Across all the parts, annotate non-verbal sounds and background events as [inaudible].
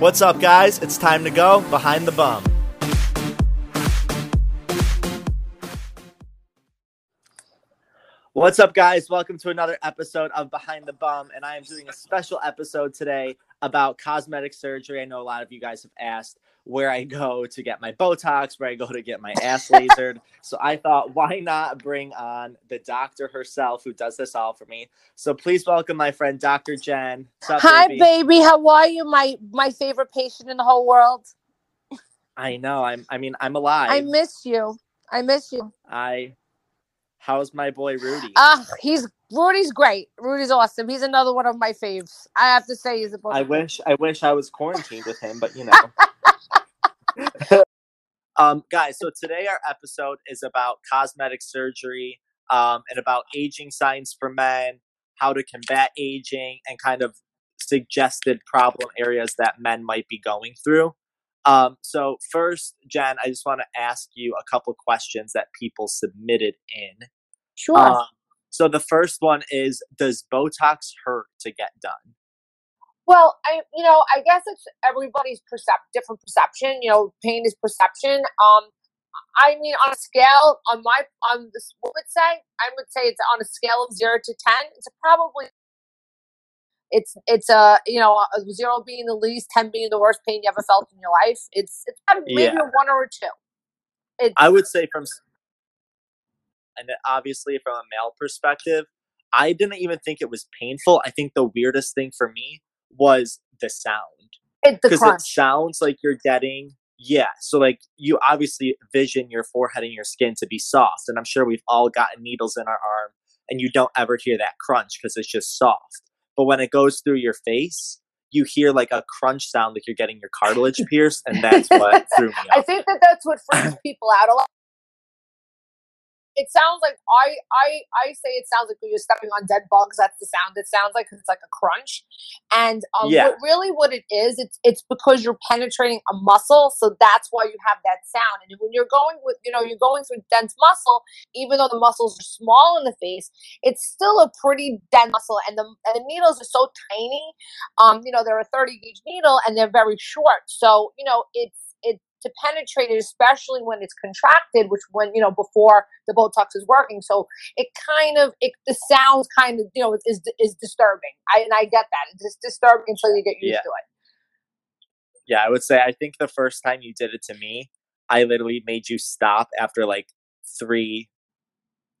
What's up, guys? It's time to go behind the bum. What's up, guys? Welcome to another episode of Behind the Bum. And I am doing a special episode today about cosmetic surgery. I know a lot of you guys have asked where I go to get my Botox, where I go to get my ass lasered. [laughs] so I thought, why not bring on the doctor herself who does this all for me? So please welcome my friend, Dr. Jen. Up, Hi, baby? baby. How are you? My my favorite patient in the whole world. I know. I'm. I mean, I'm alive. I miss you. I miss you. I How's my boy Rudy? Ah, uh, he's Rudy's great. Rudy's awesome. He's another one of my faves. I have to say, he's a. I wish I wish I was quarantined with him, but you [laughs] know. [laughs] um, guys, so today our episode is about cosmetic surgery, um, and about aging signs for men, how to combat aging, and kind of suggested problem areas that men might be going through. Um, so first, Jen, I just want to ask you a couple questions that people submitted in. Sure. Um, so the first one is, does Botox hurt to get done? Well, I you know I guess it's everybody's percep- different perception. You know, pain is perception. Um, I mean, on a scale on my on this, what would say I would say it's on a scale of zero to ten. It's probably it's it's a you know a zero being the least, ten being the worst pain you ever felt in your life. It's it's maybe yeah. a one or a two. It's, I would say from and obviously from a male perspective, I didn't even think it was painful. I think the weirdest thing for me was the sound. Because it sounds like you're getting yeah so like you obviously vision your forehead and your skin to be soft and i'm sure we've all gotten needles in our arm and you don't ever hear that crunch because it's just soft. But when it goes through your face, you hear like a crunch sound like you're getting your cartilage pierced, and that's what [laughs] threw me off. I think that that's what freaks [clears throat] people out a lot it sounds like I I I say it sounds like you're stepping on dead bugs. That's the sound it sounds like. It's like a crunch, and um, yeah. what, really what it is, it's it's because you're penetrating a muscle, so that's why you have that sound. And when you're going with you know you're going through dense muscle, even though the muscles are small in the face, it's still a pretty dense muscle, and the and the needles are so tiny. Um, you know they're a 30 gauge needle, and they're very short, so you know it's to penetrate it, especially when it's contracted, which when you know before the Botox is working. So it kind of it the sounds kind of you know is is disturbing. I and I get that it's disturbing until you get used yeah. to it. Yeah, I would say I think the first time you did it to me, I literally made you stop after like three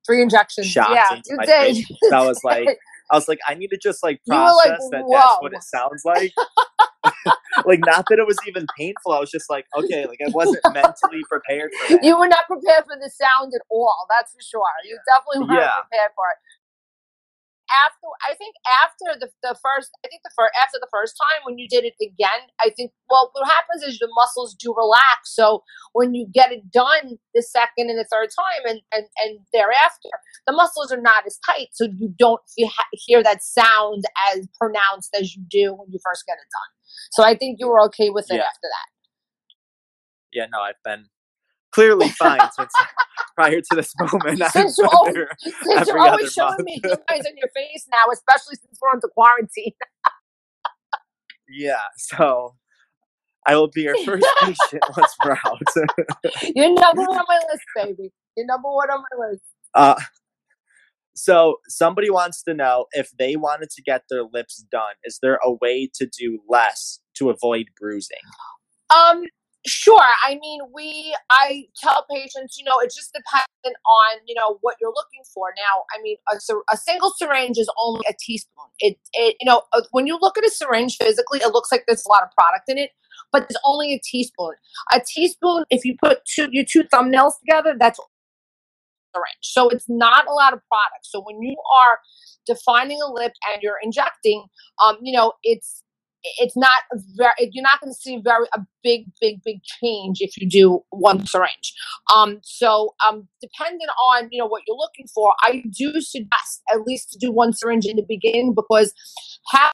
three injections. Shots yeah, you did. Face. I was [laughs] like, I was like, I need to just like process like, that. That's what it sounds like. [laughs] like not that it was even painful. I was just like, okay, like I wasn't [laughs] mentally prepared for that. You were not prepared for the sound at all. That's for sure. You definitely weren't yeah. prepared for it after I think after the, the first I think the first after the first time when you did it again, I think well what happens is the muscles do relax. So when you get it done the second and the third time and and, and thereafter, the muscles are not as tight, so you don't hear that sound as pronounced as you do when you first get it done. So I think you were okay with it yeah. after that. Yeah, no, I've been clearly fine since [laughs] prior to this moment. Since, you always, [laughs] since you're always showing month. me eyes in your face now, especially since we're into quarantine. yeah, so I will be your first [laughs] patient once we're out. you're number one on my list, baby. You're number one on my list. Uh, so somebody wants to know if they wanted to get their lips done, is there a way to do less to avoid bruising? Um, Sure. I mean, we, I tell patients, you know, it's just dependent on, you know, what you're looking for. Now, I mean, a, a single syringe is only a teaspoon. It, it, you know, uh, when you look at a syringe physically, it looks like there's a lot of product in it, but there's only a teaspoon. A teaspoon, if you put two, your two thumbnails together, that's syringe. So it's not a lot of product. So when you are defining a lip and you're injecting, um, you know, it's, it's not very you're not going to see very a big big big change if you do one syringe. Um so um depending on you know what you're looking for i do suggest at least to do one syringe in the beginning because half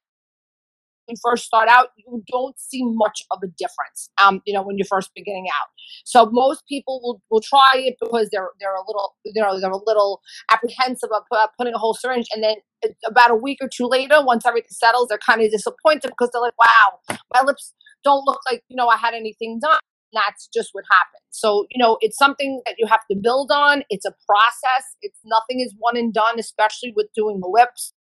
you first start out, you don't see much of a difference. Um, you know, when you're first beginning out. So most people will, will try it because they're they're a little you know they're a little apprehensive of uh, putting a whole syringe, and then about a week or two later, once everything settles, they're kind of disappointed because they're like, "Wow, my lips don't look like you know I had anything done. That's just what happens. So you know, it's something that you have to build on. It's a process. It's nothing is one and done, especially with doing the lips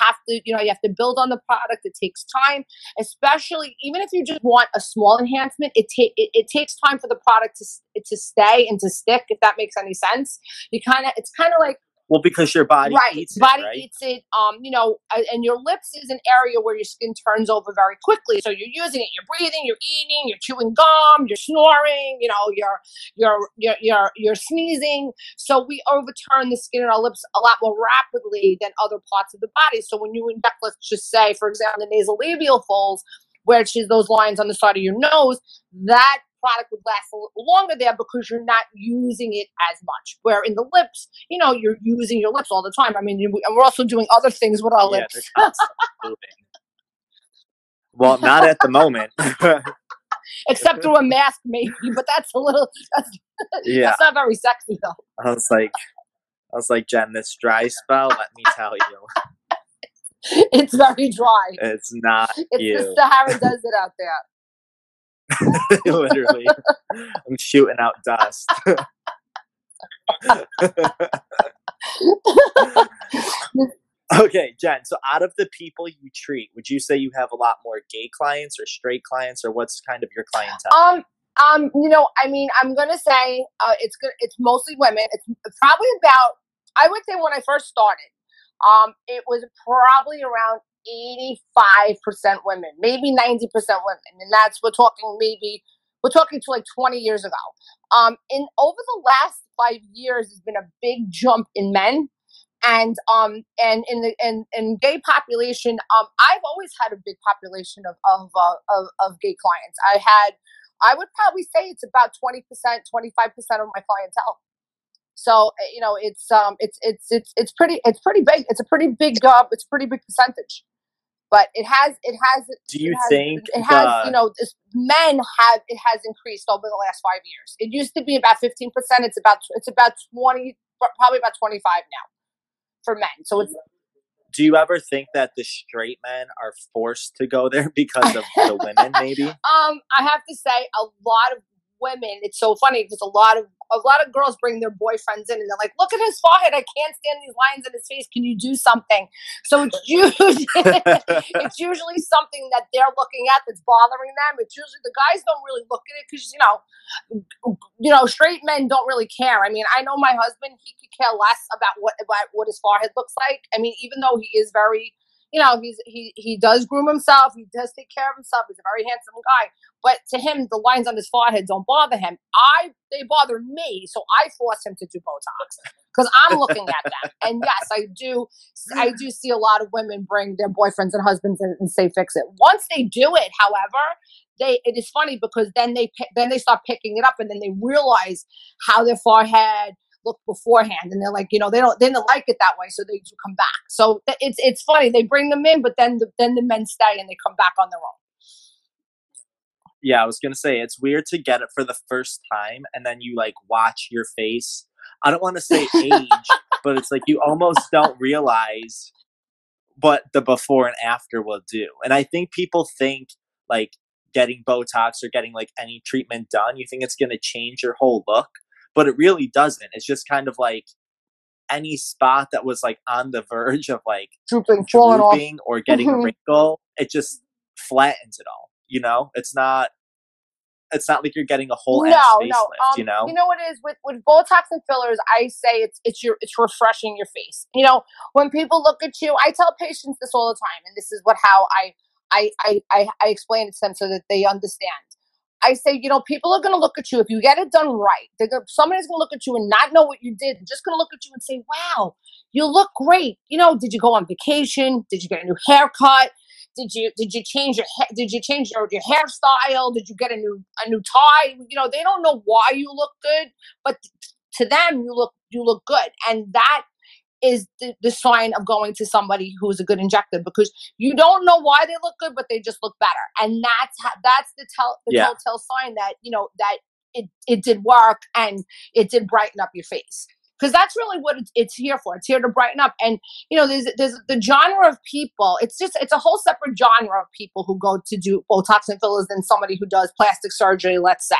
have to, you know, you have to build on the product. It takes time, especially even if you just want a small enhancement. It take it, it takes time for the product to to stay and to stick. If that makes any sense, you kind of it's kind of like well, because your body right, eats body it, right? eats it. Um, you know, and your lips is an area where your skin turns over very quickly. So you're using it, you're breathing, you're eating, you're chewing gum, you're snoring. You know, you're you're you're you're, you're sneezing. So we overturn the skin in our lips a lot more rapidly than other parts of the body. So when you inject, let's just say, for example, the nasolabial folds, which is those lines on the side of your nose, that product would last a little longer there because you're not using it as much. Where in the lips, you know, you're using your lips all the time. I mean, you, and we're also doing other things with our Yeah, lips. they're constantly [laughs] moving. Well, not at the moment. [laughs] Except through a mask, maybe, but that's a little, that's, yeah, that's not very sexy though. I was like, I was like, Jen, this dry spell. Let me tell you, [laughs] It's very dry. it's not It's you. the Sahara Desert out there. [laughs] Literally, I'm shooting out dust. okay, Jen. So, out of the people you treat, would you say you have a lot more gay clients or straight clients, or what's kind of your clientele? Um, um, you know, I mean, I'm gonna say uh, it's good. It's mostly women. It's probably about. I would say when I first started, um, it was probably around 85% women, maybe 90% women, and that's we're talking maybe we're talking to like 20 years ago. Um, in over the last five years, there's been a big jump in men. And um and in the in, in gay population, um I've always had a big population of of, uh, of of gay clients. I had I would probably say it's about 20%, 25% of my clientele. So uh, you know, it's um, it's it's it's it's pretty it's pretty big. It's a pretty big uh, it's a pretty big percentage. But it has it has Do you it has, think it has the- you know this, men have it has increased over the last five years. It used to be about fifteen percent. It's about it's about twenty probably about twenty five now for men. So it's Do you ever think that the straight men are forced to go there [laughs] because of the women? Maybe. [laughs] Um, I have to say, a lot of women. It's so funny because a lot of a lot of girls bring their boyfriends in, and they're like, "Look at his forehead. I can't stand these lines in his face. Can you do something?" So it's [laughs] usually it's usually something that they're looking at that's bothering them. It's usually the guys don't really look at it because you know, you know, straight men don't really care. I mean, I know my husband; he could care less about what about what his forehead looks like. I mean, even though he is very you know, he's he he does groom himself. He does take care of himself. He's a very handsome guy. But to him, the lines on his forehead don't bother him. I they bother me, so I force him to do Botox because I'm looking at them. [laughs] And yes, I do. I do see a lot of women bring their boyfriends and husbands in and say fix it. Once they do it, however, they it is funny because then they then they start picking it up and then they realize how their forehead looked beforehand and they're like you know they don't they didn't like it that way so they do come back so it's it's funny they bring them in but then the, then the men stay and they come back on their own Yeah, I was gonna say it's weird to get it for the first time and then you like watch your face. I don't want to say [laughs] age, but it's like you almost don't realize what the before and after will do. And I think people think like getting Botox or getting like any treatment done, you think it's gonna change your whole look, but it really doesn't. It's just kind of like any spot that was like on the [laughs] verge of like drooping falling off or getting a Mhm. wrinkle, it just flattens it all. You know, it's not. It's not like you're getting a whole no, ass facelift. no. Um, you know, you know what it is with with Botox and fillers. I say it's it's your it's refreshing your face. You know, when people look at you, I tell patients this all the time, and this is what how I I I I, I explain it to them so that they understand. I say, you know, people are going to look at you if you get it done right. They're gonna, somebody's going to look at you and not know what you did. They're just going to look at you and say, "Wow, you look great." You know, did you go on vacation? Did you get a new haircut? Did you did you change your ha- did you change your, your hairstyle? Did you get a new a new tie? You know, they don't know why you look good, but to them you look you look good, and that is the, the sign of going to somebody who's a good injector because you don't know why they look good, but they just look better, and that's how, that's the tell the Yeah. telltale sign that you know that it it did work and it did brighten up your face. because that's really what it's, it's here for. It's here to brighten up. And you know, there's there's the genre of people. It's just it's a whole separate genre of people who go to do Botox and fillers than somebody who does plastic surgery. Let's say,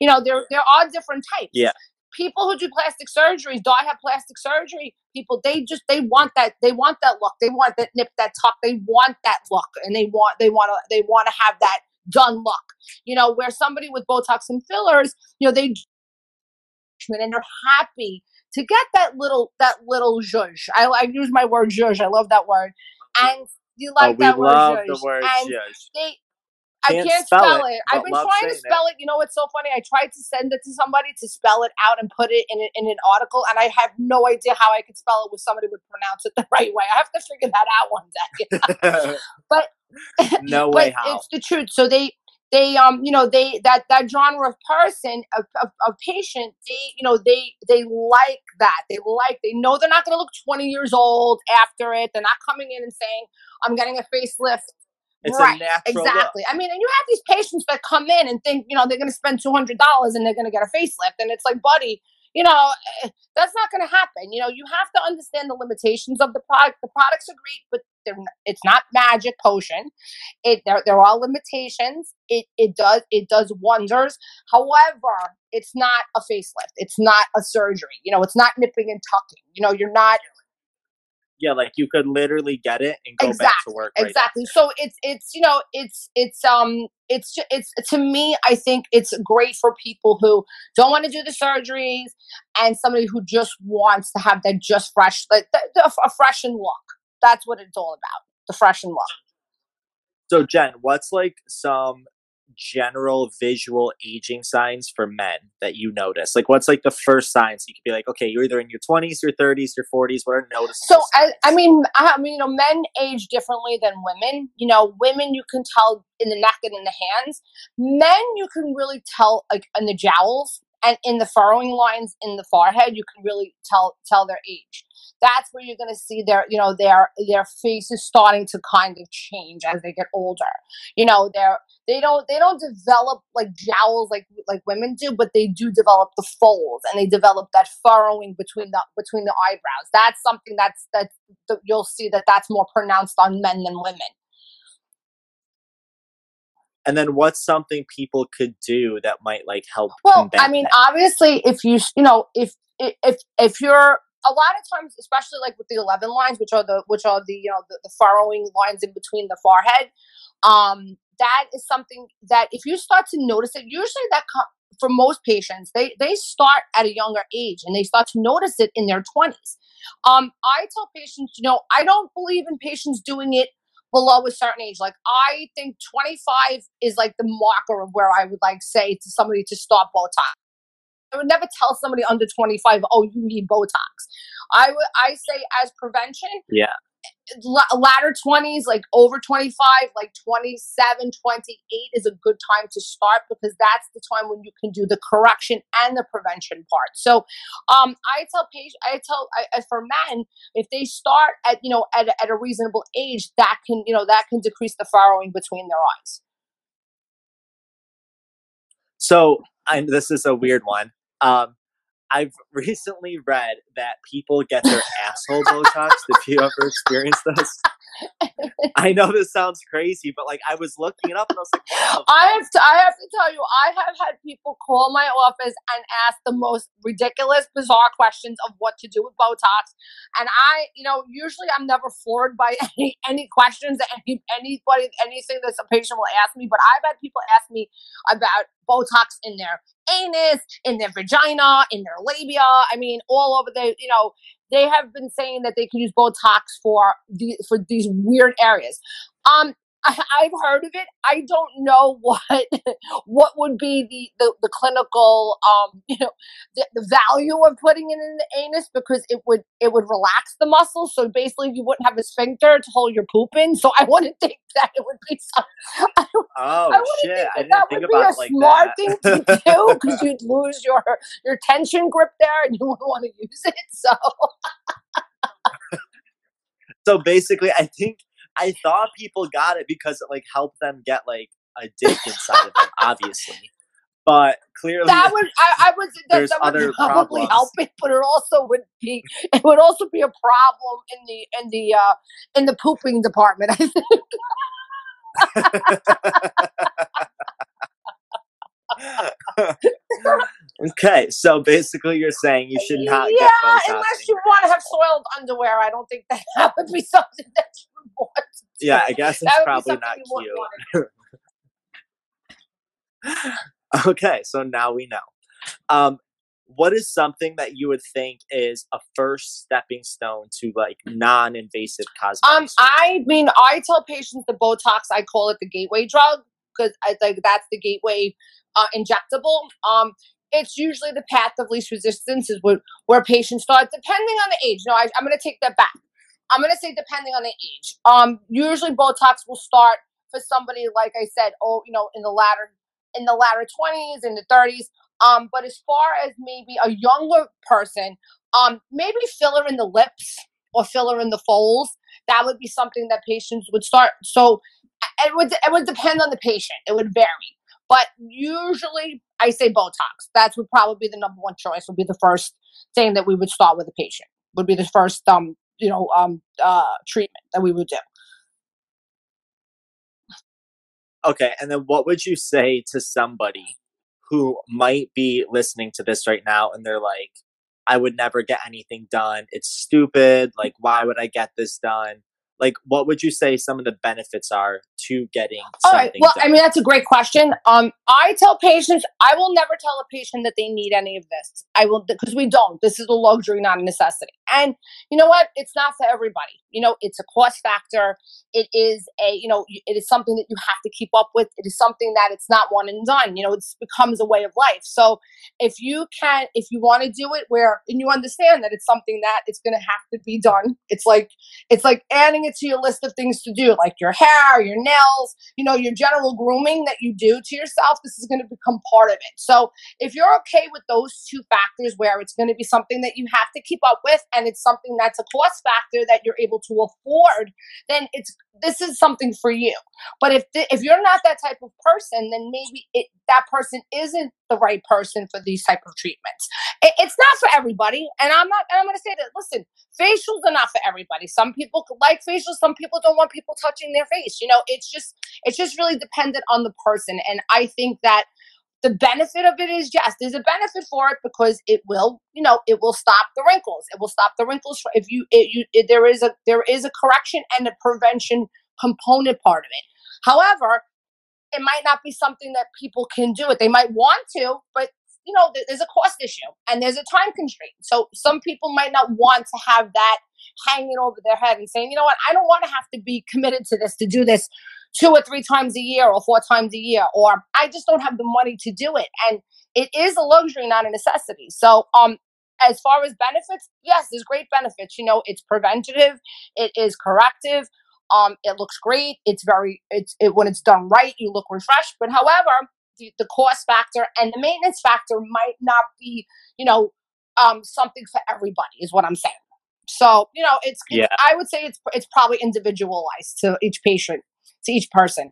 you know, there there are different types. Yeah. People who do plastic surgeries, do I have plastic surgery? People, they just they want that they want that look. They want that nip, that tuck. They want that look, and they want they want to they want to have that done look. You know, where somebody with Botox and fillers, you know, they and they're happy to get that little that little zhuzh. I, I use my word zhuzh. I love that word. And you oh, like oh, that word the zhuzh. word and zhuzh. they I Can't can't spell spell, it, it. I've been trying to saying it. spell it. You know what's so funny? I tried to send it to somebody to spell it out and put it in, a, in an article, and I have no idea how I could spell it with somebody would pronounce it the [laughs] right way. I have to figure that out one day. [laughs] [laughs] But- no way but how. it's the truth. So they they um you know they that that genre of person of, of, of patient they you know they they like that they like they know they're not going to look 20 years old after it they're not coming in and saying i'm getting a facelift It's right, a natural look. exactly. I mean, and you have these patients that come in and think, you know, they're going to spend two hundred dollars and they're going to get a facelift, and it's like, buddy, you know, eh, that's not going to happen. You know, you have to understand the limitations of the product. The products are great, but they're, it's not magic potion. It there there are all limitations. It it does it does wonders. However, it's not a facelift. It's not a surgery. You know, it's not nipping and tucking. You know, you're not Yeah, like you could literally get it and go back to work. Right exactly. so it's it's you know it's it's um it's it's to me i think it's great for people who don't want to do the surgeries and somebody who just wants to have that just fresh like the, the, a freshen look that's what it's all about the freshen look So, Jen, what's like some general visual aging signs for men that you notice? Like, what's like the first signs you could be like, okay, you're either in your 20s, your 30s, your 40s. What are noticeable? so I. I mean I mean you know men age differently than women you know women you can tell in the neck and in the hands men you can really tell like in the jowls and in the furrowing lines in the forehead you can really tell tell their age that's where you're going to see their you know their their face is starting to kind of change as they get older you know they're they don't they don't develop like jowls like like women do but they do develop the folds and they develop that furrowing between the between the eyebrows that's something that's the, you'll see that that's more pronounced on men than women and then what's something people could do that might like help? Well, I mean, that? obviously, if you you know if if if you're a lot of times, especially like with the eleven lines, which are the which are the you know the, the furrowing lines in between the forehead, um, that is something that if you start to notice it, usually that com- for most patients they they start at a younger age and they start to notice it in their twenties. Um, I tell patients, you know, I don't believe in patients doing it below a certain age. Like I think 25 is like the marker of where I would like say to somebody to start Botox. I would never tell somebody under 25, oh, you need Botox. I would I say as prevention, yeah, la- latter 20s, like over 25, like 27, 28 is a good time to start because that's the time when you can do the correction and the prevention part. So, um, I tell patients, I tell I, I- for men, if they start at you know at, a- at a reasonable age, that can you know that can decrease the furrowing between their eyes. So, and this is a weird one. Um, I've recently read that people get their asshole Botox. Have you ever experienced this? I know this sounds crazy, but like I was looking it up and I was like, I have to, I have to tell you, I have had people call my office and ask the most ridiculous, bizarre questions of what to do with Botox, and I, you know, usually I'm never floored by [laughs] any any questions that any anybody anything that a patient will ask me. But I've had people ask me about Botox in their anus, in their vagina, in their labia. I mean, all over the, you know, they have been saying that they can use Botox for the for these weird areas. Um, I, [laughs] I've heard of it. I don't know [laughs] what what would be the the, the clinical um [laughs] you know the, the value of putting it in the anus because it would it would relax the muscles. So basically, you wouldn't have a sphincter to hold your poop in. So I wouldn't think that it would be some. I, Oh I shit! think I that, didn't that think would be a like smart that. thing to do because you'd lose your your tension grip there and you wouldn't want to use it. So so basically, I think I thought people got it because it like helped them get like a dick inside of them, [laughs] obviously. but clearly that would I, I would that, that would other probably problems. help it, but it also would be it would also be a problem in the in the uh in the pooping department. I think. [laughs] [laughs] okay, so basically you're saying you should not yeah, unless you want to have soiled underwear, I don't think that, [laughs] that would be something that you would want. to Yeah. I guess it's probably not cute. [laughs] Okay, so now we know. Um, what is something that you would think is a first stepping stone to like non-invasive cosmetics? Um, I mean, I tell patients the Botox. I call it the gateway drug because I think that's the gateway uh, injectable. Um, it's usually the path of least resistance is where, patients start, depending on the age. No, I, I'm going to take that back. I'm going to say depending on the age. Um, usually Botox will start for somebody like I said, oh, you know, in the latter in the latter 20s, in the 30s. Um, but as far as maybe a younger person, um, maybe filler in the lips or filler in the folds. That would be something that patients would start. So it would it would depend on the patient. It would vary. But usually I say Botox. That's would probably be the number one choice, would be the first thing that we would start with a patient. Would be the first um, you know, um uh treatment that we would do. Okay, and then what would you say to somebody who might be listening to this right now and they're like, I would never get anything done. It's stupid. Like, why would I get this done? Like, what would you say some of the benefits are to getting All something right. Well, done? I mean that's a great question. Um, I tell patients I will never tell a patient that they need any of this. I will because we don't. This is a luxury, not a necessity. And you know what? It's not for everybody. You know, it's a cost factor. It is a you know it is something that you have to keep up with. It is something that it's not one and done. You know, it becomes a way of life. So if you can, if you want to do it, where and you understand that it's something that it's going to have to be done. It's like it's like adding it to your list of things to do, like your hair, your nails, you know, your general grooming that you do to yourself. This is going to become part of it. So if you're okay with those two factors, where it's going to be something that you have to keep up with, and it's something that's a cost factor that you're able to afford, then it's this is something for you. But if th- if you're not that type of person, then maybe it, that person isn't the right person for these type of treatments. It, it's not for everybody, and I'm not. And I'm going to say that. Listen, facials are not for everybody. Some people like facials. Some people don't want people touching their face. You know, it's just it's just really dependent on the person. And I think that the benefit of it is yes, there's a benefit for it because it will, you know, it will stop the wrinkles. It will stop the wrinkles for, if you, it, you it, there is a there is a correction and a prevention component part of it. However, it might not be something that people can do it. They might want to, but you know, there's a cost issue and there's a time constraint. So some people might not want to have that hanging over their head and saying, you know what, I don't want to have to be committed to this, to do this two or three times a year or four times a year, or I just don't have the money to do it. And it is a luxury, not a necessity. So, um, as far as benefits, yes, there's great benefits. You know, it's preventative, it is corrective, um, it looks great. It's very, it's it when it's done right, you look refreshed. But however, the, the cost factor and the maintenance factor might not be, you know, um, something for everybody. Is what I'm saying. So, you know, it's, it's Yeah. I would say it's it's probably individualized to each patient, to each person.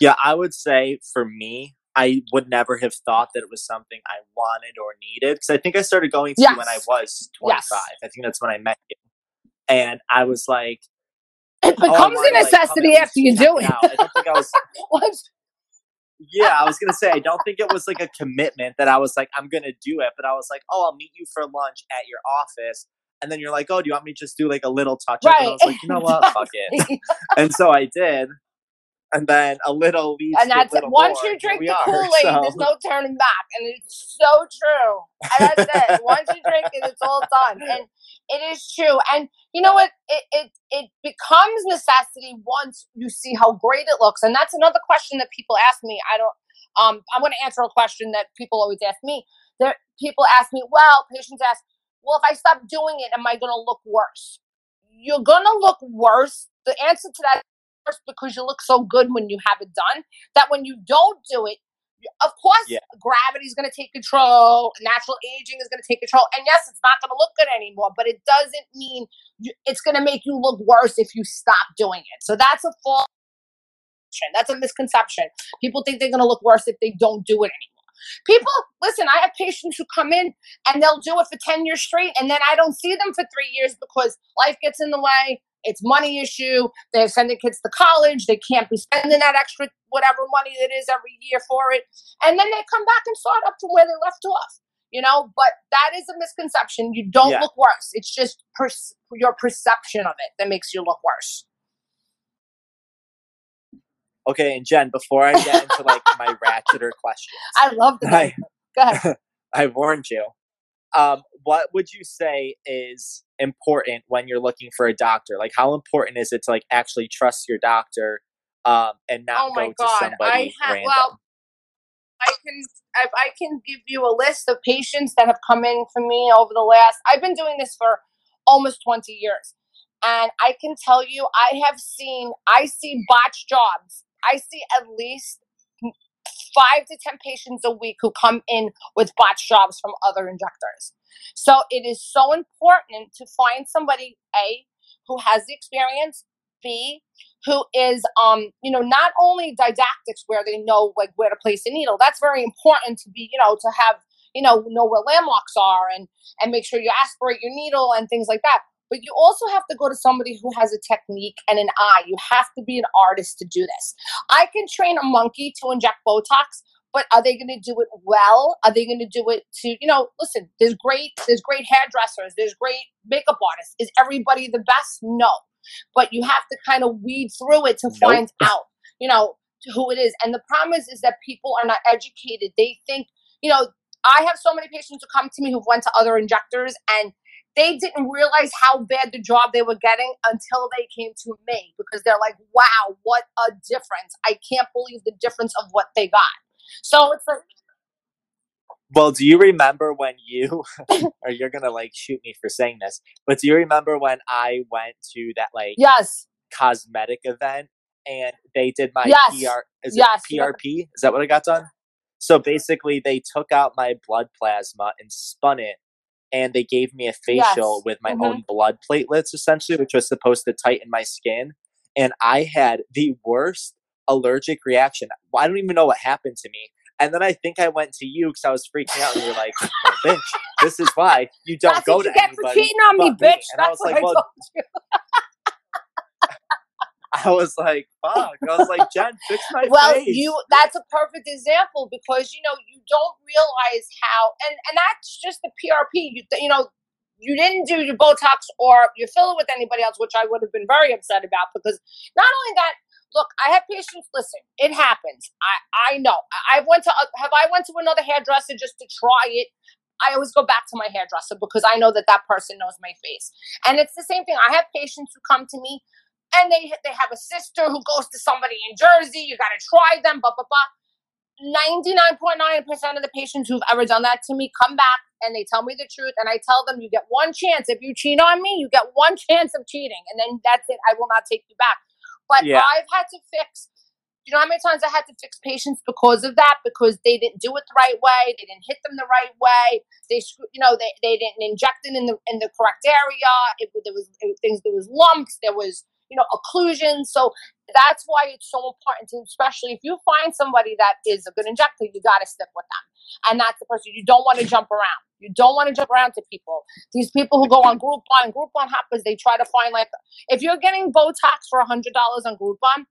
Yeah, I would say for me, I would never have thought that it was something I wanted or needed because I think I started going to when I was 25. Yes. I think that's when I met you. And I was like, It oh, becomes wanna, a necessity least after you do it. I don't think I was, [laughs] yeah, I was going to say, I don't think it was like a commitment that I was like, I'm going to do it. But I was like, oh, I'll meet you for lunch at your office. And then you're like, oh, do you want me to just do like a little touch up? And I was like, you know [laughs] what? Fuck it. And so I did. And then a little leads and that's it. Once more, you drink the. Kool Aid, So- there's no turning back, and it's so true. And that's it. Once you drink it, it's all done, and it is true. And you know what? It it it becomes necessity once you see how great it looks, and that's another question that people ask me. I don't. Um, I'm going to answer a question that people always ask me. There, people ask me, well, patients ask, well, if I stop doing it, am I going to look worse? You're going to look worse. The answer to that is because you look so good when you have it done that when you don't do it of course Yeah. is going to take control natural aging is going to take control and yes it's not going to look good anymore but it doesn't mean you, it's going to make you look worse if you stop doing it so that's a false. That's a misconception. People think they're going to look worse if they don't do it anymore. People, listen, I have patients who come in and they'll do it for 10 years straight, and then I don't see them for three years because life gets in the way. It's money issue. They're sending kids to college. They can't be spending that extra whatever money it is every year for it. And then they come back and start up from where they left off. You know, but that is a misconception. You don't Yeah. look worse. It's just per- your perception of it that makes you look worse. Okay, and Jen, before I get into like my [laughs] ratcheter questions, I love the I, Go ahead. [laughs] I warned you. Um, what would you say is important when you're looking for a doctor? Like, how important is it to like actually trust your doctor um, and not oh my go god to i somebody have random? well i can if i can give you a list of patients that have come in for me over the last i've been doing this for almost 20 years and i can tell you i have seen i see botched jobs i see at least five to ten patients a week who come in with botched jobs from other injectors. So it is so important to find somebody a who has the experience b who is um you know not only didactics where they know like where to place a needle. That's very important to be you know to have you know know where landmarks are and and make sure you aspirate your needle and things like that but you also have to go to somebody who has a technique and an eye you have to be an artist to do this i can train a monkey to inject botox but are they going to do it well are they going to do it to you know listen there's great there's great hairdressers there's great makeup artists is everybody the best no but you have to kind of weed through it to Nope. find out, you know, who it is. And the problem is, is that people are not educated. They think, you know, I have so many patients who come to me who've went to other injectors and they didn't realize how bad the job they were getting until they came to me because they're like, wow, what a difference. I can't believe the difference of what they got. So it's like, Well, do you remember when you, [laughs] or you're gonna like shoot me for saying this, but do you remember when I went to that like yes, cosmetic event and they did my Yes. PR? Is Yes. it PRP? Is that what I got done? So basically, they took out my blood plasma and spun it, and they gave me a facial Yes. with my Mhm. own blood platelets, essentially, which was supposed to tighten my skin. And I had the worst allergic reaction. I don't even know what happened to me. And then I think I went to you because I was freaking out, and you're like, "Oh, "Bitch, this is why you don't that's go to you get for anybody." cheating on me, but me." bitch. And I That's was what like, I "Well, told you. [laughs] I was like, fuck. I was like, Jen, fix my [laughs] well face. you that's a perfect example because you know you don't realize how and and that's just the prp you, you know you didn't do your botox or your filler with anybody else which i would have been very upset about because not only that look i have patients listen it happens i i know i I went to uh, have i went to another hairdresser just to try it I always go back to my hairdresser because I know that that person knows my face. And it's the same thing. I have patients who come to me and they they have a sister who goes to somebody in Jersey. You got to try them, blah blah blah. Ninety nine point nine percent of the patients who've ever done that to me come back and they tell me the truth, and I tell them you get one chance. If you cheat on me, you get one [laughs] chance of cheating, and then that's it. I will not take you back. But Yeah. I've had to fix. You know how many times I had to fix patients because of that because they didn't do it the right way, they didn't hit them the right way, they you know they, they didn't inject it in the in the correct area. It, there was it, things there was lumps, there was you know occlusion. So that's why it's so important to, especially if you find somebody that is a good injector, you got to stick with them. And that's the person you don't want to jump around. You don't want to jump around to people. These people who go on Groupon, Groupon hoppers, they try to find like if you're getting Botox for a hundred dollars on Groupon,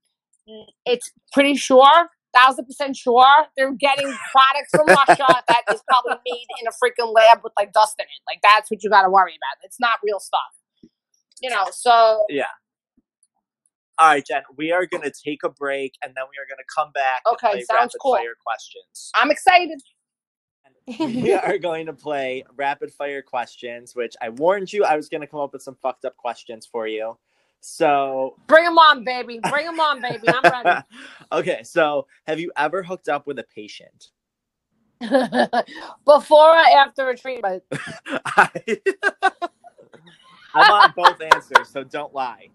it's pretty sure, thousand percent sure, they're getting products from Russia that is probably made in a freaking lab with like dust in it. Like that's what you got to worry about. It's not real stuff. You know, so All right, Jen, we are going to take a break and then we are going to come back Okay, sounds rapid cool. fire questions. I'm excited. we are going to play rapid fire questions, which I warned you I was going to come up with some fucked up questions for you. So, Bring them on, baby. Bring them on, baby. I'm ready. [laughs] okay, so have you ever hooked up with a patient? [laughs] Before or after a treatment? [laughs] I, I want both answers, so don't lie.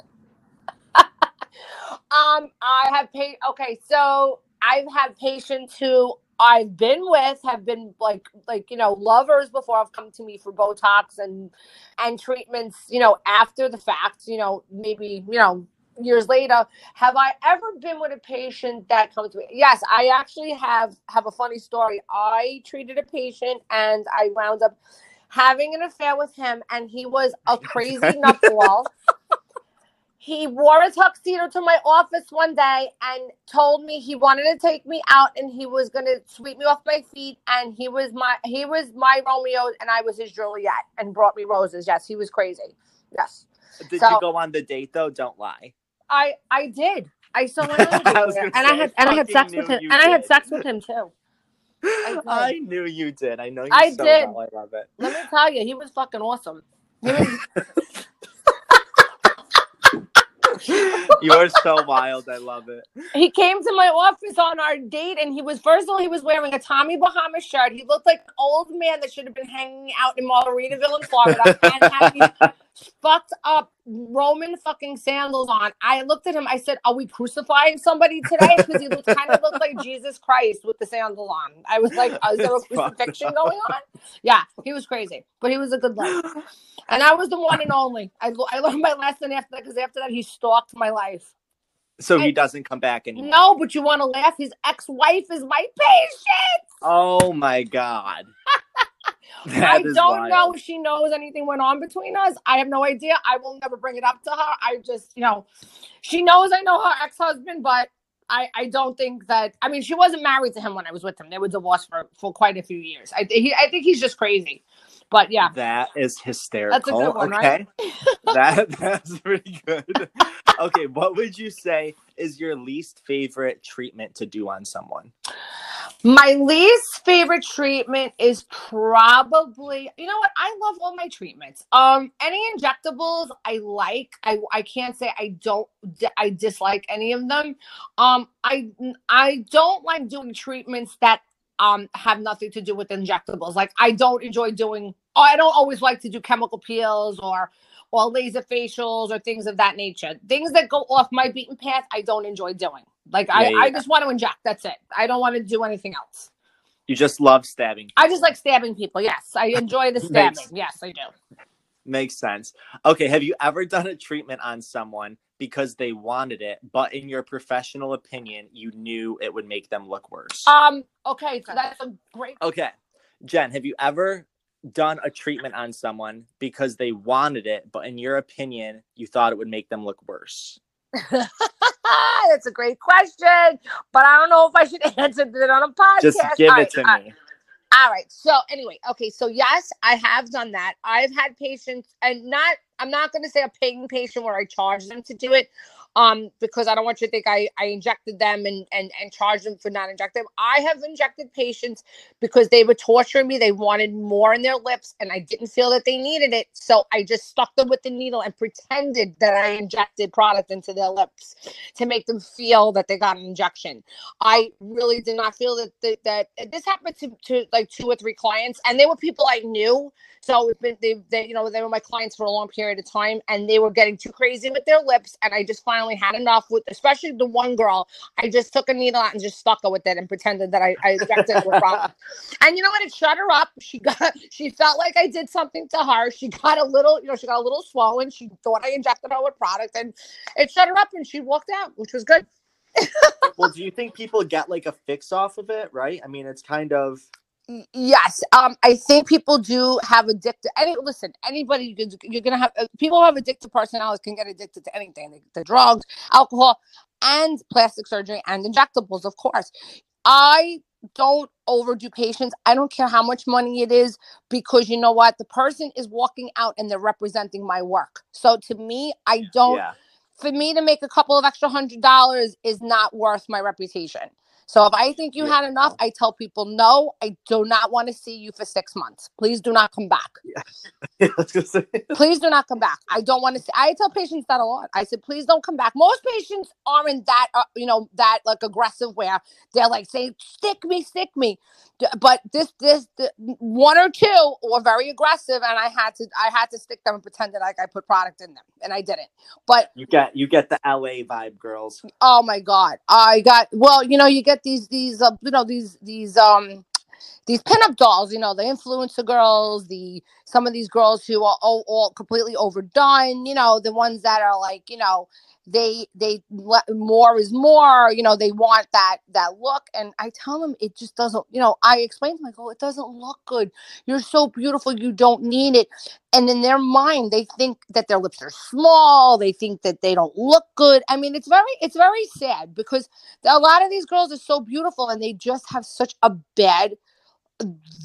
Um, I have paid. Okay, so I've had patients who I've been with have been like, like you know, lovers before have come to me for Botox and and treatments. You know, after the fact. You know, maybe you know years later, have I ever been with a patient that comes to me? Yes, I actually have have a funny story. I treated a patient and I wound up having an affair with him, and he was a [laughs] crazy nutball. He wore a tuxedo to my office one day and told me he wanted to take me out and he was going to sweep me off my feet and he was my he was my romeo and i was his juliet and brought me roses yes he was crazy yes Did So- you go on the date though? Don't lie. i i did i still went on a date with him. and i had and i had sex with him and i had sex with him too [laughs] did. I knew you did. I know you I so did. well. I love it. let me tell you he was fucking awesome he was [laughs] You are so wild. I love it. he came to my office on our date and he was first of all he was wearing a tommy bahama shirt he looked like an old man that should have been hanging out in margaritaville in florida and had these fucked up roman fucking sandals on. I looked at him. I said are we crucifying somebody today? Because he looked kind of looked like [laughs] jesus christ with the sandals on. I was like is there a crucifixion going on? Yeah he was crazy but he was a good life and i was the one and only. I, I learned my lesson after that because after that he stalked my life. So he doesn't come back anymore. no, but you want to laugh? His ex-wife is my patient. Oh my god. I don't know if she knows anything went on between us. I have no idea. I will never bring it up to her. I just, you know, she knows I know her ex-husband, but I, I don't think that. I mean, she wasn't married to him when I was with him. They were divorced for, for quite a few years. I he, I think he's just crazy. But yeah, That is hysterical. That's a good one, okay. right? [laughs] that [laughs] that's pretty good. okay, what would you say is your least favorite treatment to do on someone? My least favorite treatment is probably you know what I love all my treatments. Um, any injectables I like. I I can't say I don't. I dislike any of them. Um, I I don't like doing treatments that um have nothing to do with injectables. Like I don't enjoy doing. I don't always like to do chemical peels or or laser facials or things of that nature. Things that go off my beaten path, I don't enjoy doing. Like I, Yeah, I just want to inject. That's it. I don't want to do anything else. You just love stabbing. I just like stabbing people. Yes, I [laughs] enjoy the stabbing. Makes- Yes, I do. Makes sense. Okay, have you ever done a treatment on someone because they wanted it, but in your professional opinion, you knew it would make them look worse? Um. Okay, so that's a great. Okay. Jen, have you ever done a treatment on someone because they wanted it, but in your opinion, you thought it would make them look worse? [laughs] that's a great question, but I don't know if I should [laughs] answer it on a podcast. Just give All it right, to all right. me. All right. So anyway, okay. So yes, I have done that. I've had patients, and not. I'm not going to say a paying patient where I charge them to do it, um, because I don't want you to think I I injected them and and and charge them for not injecting them. I have injected patients because they were torturing me. They wanted more in their lips, and I didn't feel that they needed it, so I just stuck them with the needle and pretended that I injected product into their lips to make them feel that they got an injection. I really did not feel that that, that this happened to, to like two or three clients, and they were people I knew. So it's been they, they you know they were my clients for a long period of time, and they were getting too crazy with their lips, and I just finally had enough with, especially the one girl. I just took a needle out and just stuck her with it and pretended that I, I injected her with [laughs] product. And you know what? It shut her up. She got she felt like I did something to her. She got a little you know she got a little swollen. She thought I injected her with product, and it shut her up, and she walked out, which was good. [laughs] well, do you think people get like a fix off of it, right? I mean, it's kind of yes um i think people do have addicted any listen anybody you're gonna have uh, people who have addicted personalities can get addicted to anything the, the drugs alcohol and plastic surgery and injectables of course i don't overdo patients i don't care how much money it is because you know what the person is walking out and they're representing my work so to me i don't yeah. for me to make a couple of extra hundred dollars is not worth my reputation. So if I think you Yeah. had enough, I tell people no, I do not want to see you for six months. Please do not come back. [laughs] Gonna [laughs] Please do not come back. I don't want to see. I tell patients that a lot. I said, please don't come back. Most patients aren't that, uh, you know, that like aggressive where they're like saying, stick me, stick me. But this, this, the, one or two were very aggressive, and I had to, I had to stick them and pretend that like I put product in them, and I didn't. But you get you get the LA vibe, girls. Oh my god. I got well, you know, you get these these uh, you know, these these um these pinup dolls, you know, the influencer girls, the some of these girls who are all, all completely overdone, you know, the ones that are like, you know, they they more is more you know they want that that look. And i tell them it just doesn't you know i explain to them i go it doesn't look good. You're so beautiful you don't need it. And in their mind they think that their lips are small they think that they don't look good. I mean it's very it's very sad because a lot of these girls are so beautiful and they just have such a bad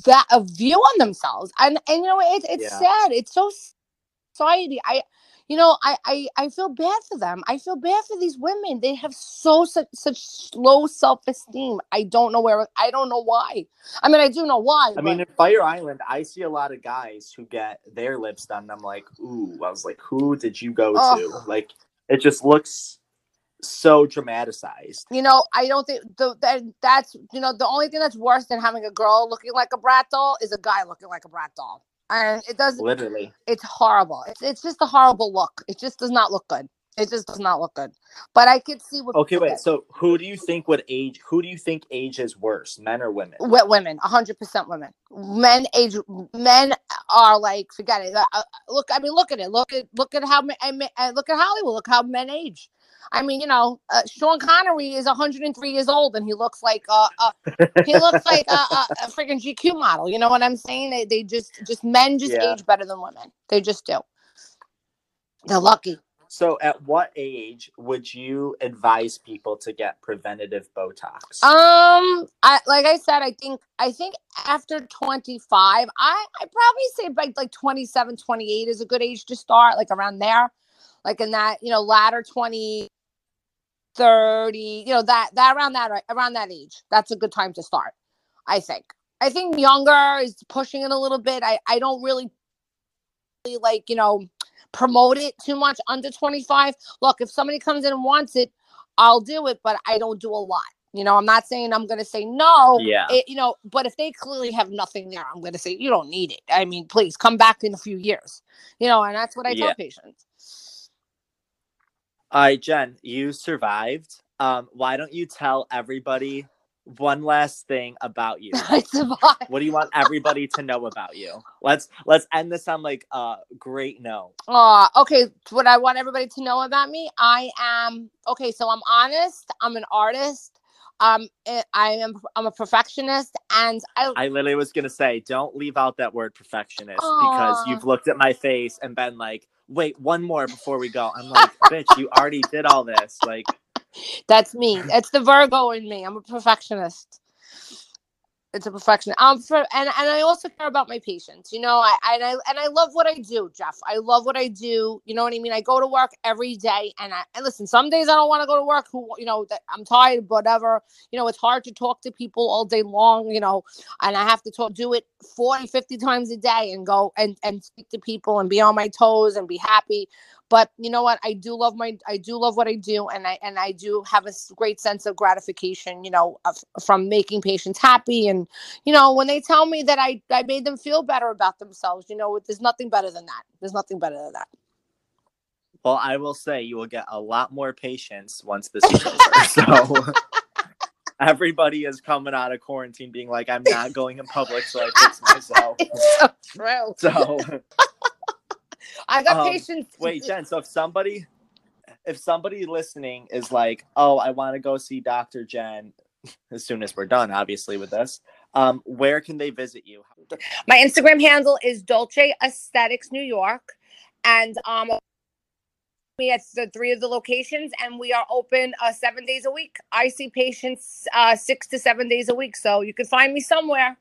that a view on themselves and and you know it's it's Yeah. sad it's so society i you know I, I i feel bad for them i feel bad for these women they have so such such low self-esteem i don't know where i don't know why i mean i do know why I mean, but- in Fire Island, I see a lot of guys who get their lips done. I'm like, ooh, I was like, who did you go to? Like, it just looks so dramatized. you know i don't think the, that that's you know the only thing that's worse than having a girl looking like a Bratz doll is a guy looking like a Bratz doll and it doesn't Literally. it's horrible it's, it's just a horrible look it just does not look good it just does not look good but i could see what Okay, wait. So, who do you think would age? Who do you think ages worse, men or women? with women 100% women men age men are like forget it Uh, uh, look i mean look at it look at look at how men I uh, look at hollywood look how men age i mean you know uh, sean connery is 103 years old and he looks like uh, uh he looks like a, a, a freaking gq model you know what i'm saying they, they just just men just Yeah. age better than women they just do they're lucky So, at what age would you advise people to get preventative Botox? Um, I like I said, I think I think after 25, I I probably say like like 27, 28 is a good age to start, like around there. Like in that, you know, latter 20 30, you know, that that around that around that age. That's a good time to start, I think. I think younger is pushing it a little bit. I I don't really really, like, you know, promote it too much under 25. Look, if somebody comes in and wants it, I'll do it, but I don't do a lot. You know, I'm not saying I'm going to say no. Yeah. It, you know, but if they clearly have nothing there, I'm going to say you don't need it. I mean, please come back in a few years. You know, and that's what I Yeah. tell patients. All right, Jen, you survived. Um, why don't you tell everybody one last thing about you? [laughs] I survived. What do you want everybody to know about you? Let's let's end this on like a great note. Uh, okay, what I want everybody to know about me, I am okay. So I'm honest. I'm an artist. Um, eh, I am. I'm a perfectionist, and I. I literally was gonna say, don't leave out that word perfectionist because you've looked at my face and been like, wait, one more before we go. I'm like, bitch, you already did all this. Like, That's me. It's the Virgo in me. I'm a perfectionist. It's a perfection. Um, for, and and I also care about my patients. You know, I and I and I love what I do, Jeff. I love what I do. You know what I mean? I go to work every day, and I and listen. Some days I don't want to go to work. Who you know that I'm tired, whatever. You know, it's hard to talk to people all day long. You know, and I have to talk, do it 40, 50 times a day, and go and and speak to people and be on my toes and be happy but you know what i do love my i do love what i do and i and i do have a great sense of gratification you know of, from making patients happy and you know when they tell me that i i made them feel better about themselves you know there's nothing better than that there's nothing better than that well, I will say you will get a lot more patients once this is over. So [laughs] everybody is coming out of quarantine being like, I'm not going in public, so I fix myself. [laughs] it's so true [laughs] So i got Um, patients wait, Jen. So if somebody, if somebody listening is like, "Oh, I want to go see Doctor Jen," [laughs] as soon as we're done, obviously with this, um, where can they visit you? my instagram handle is dolce aesthetics new york and um me at the three of the locations and we are open uh, seven days a week i see patients uh, six to seven days a week so you can find me somewhere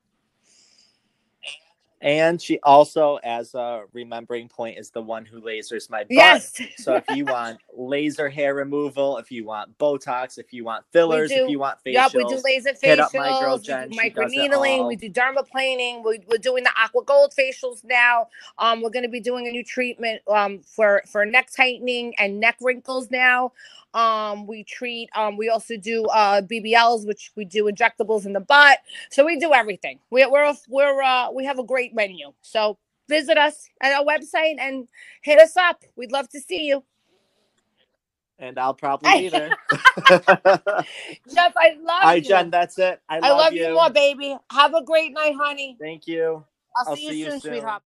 And she also, as a remembering point, is the one who lasers my butt. yes [laughs] So if you want laser hair removal, if you want Botox, if you want fillers, if you want facials, Yep, we do laser hit up my girl facials, Jen, we do microneedling, we do dermaplaning, we, we're doing the aqua gold facials now. Um, we're gonna be doing a new treatment um for for neck tightening and neck wrinkles now. Um, we treat um we also do uh BBLs, which we do injectables in the butt. So we do everything. We're we're we're uh we have a great menu. So visit us at our website and hit us up. We'd love to see you. and I'll probably be there. [laughs] [laughs] Jeff, I love All right, you. Jen, that's it. I love, I love you. more, baby. Have a great night, honey. Thank you. I'll, I'll see, see you you soon, soon. sweetheart.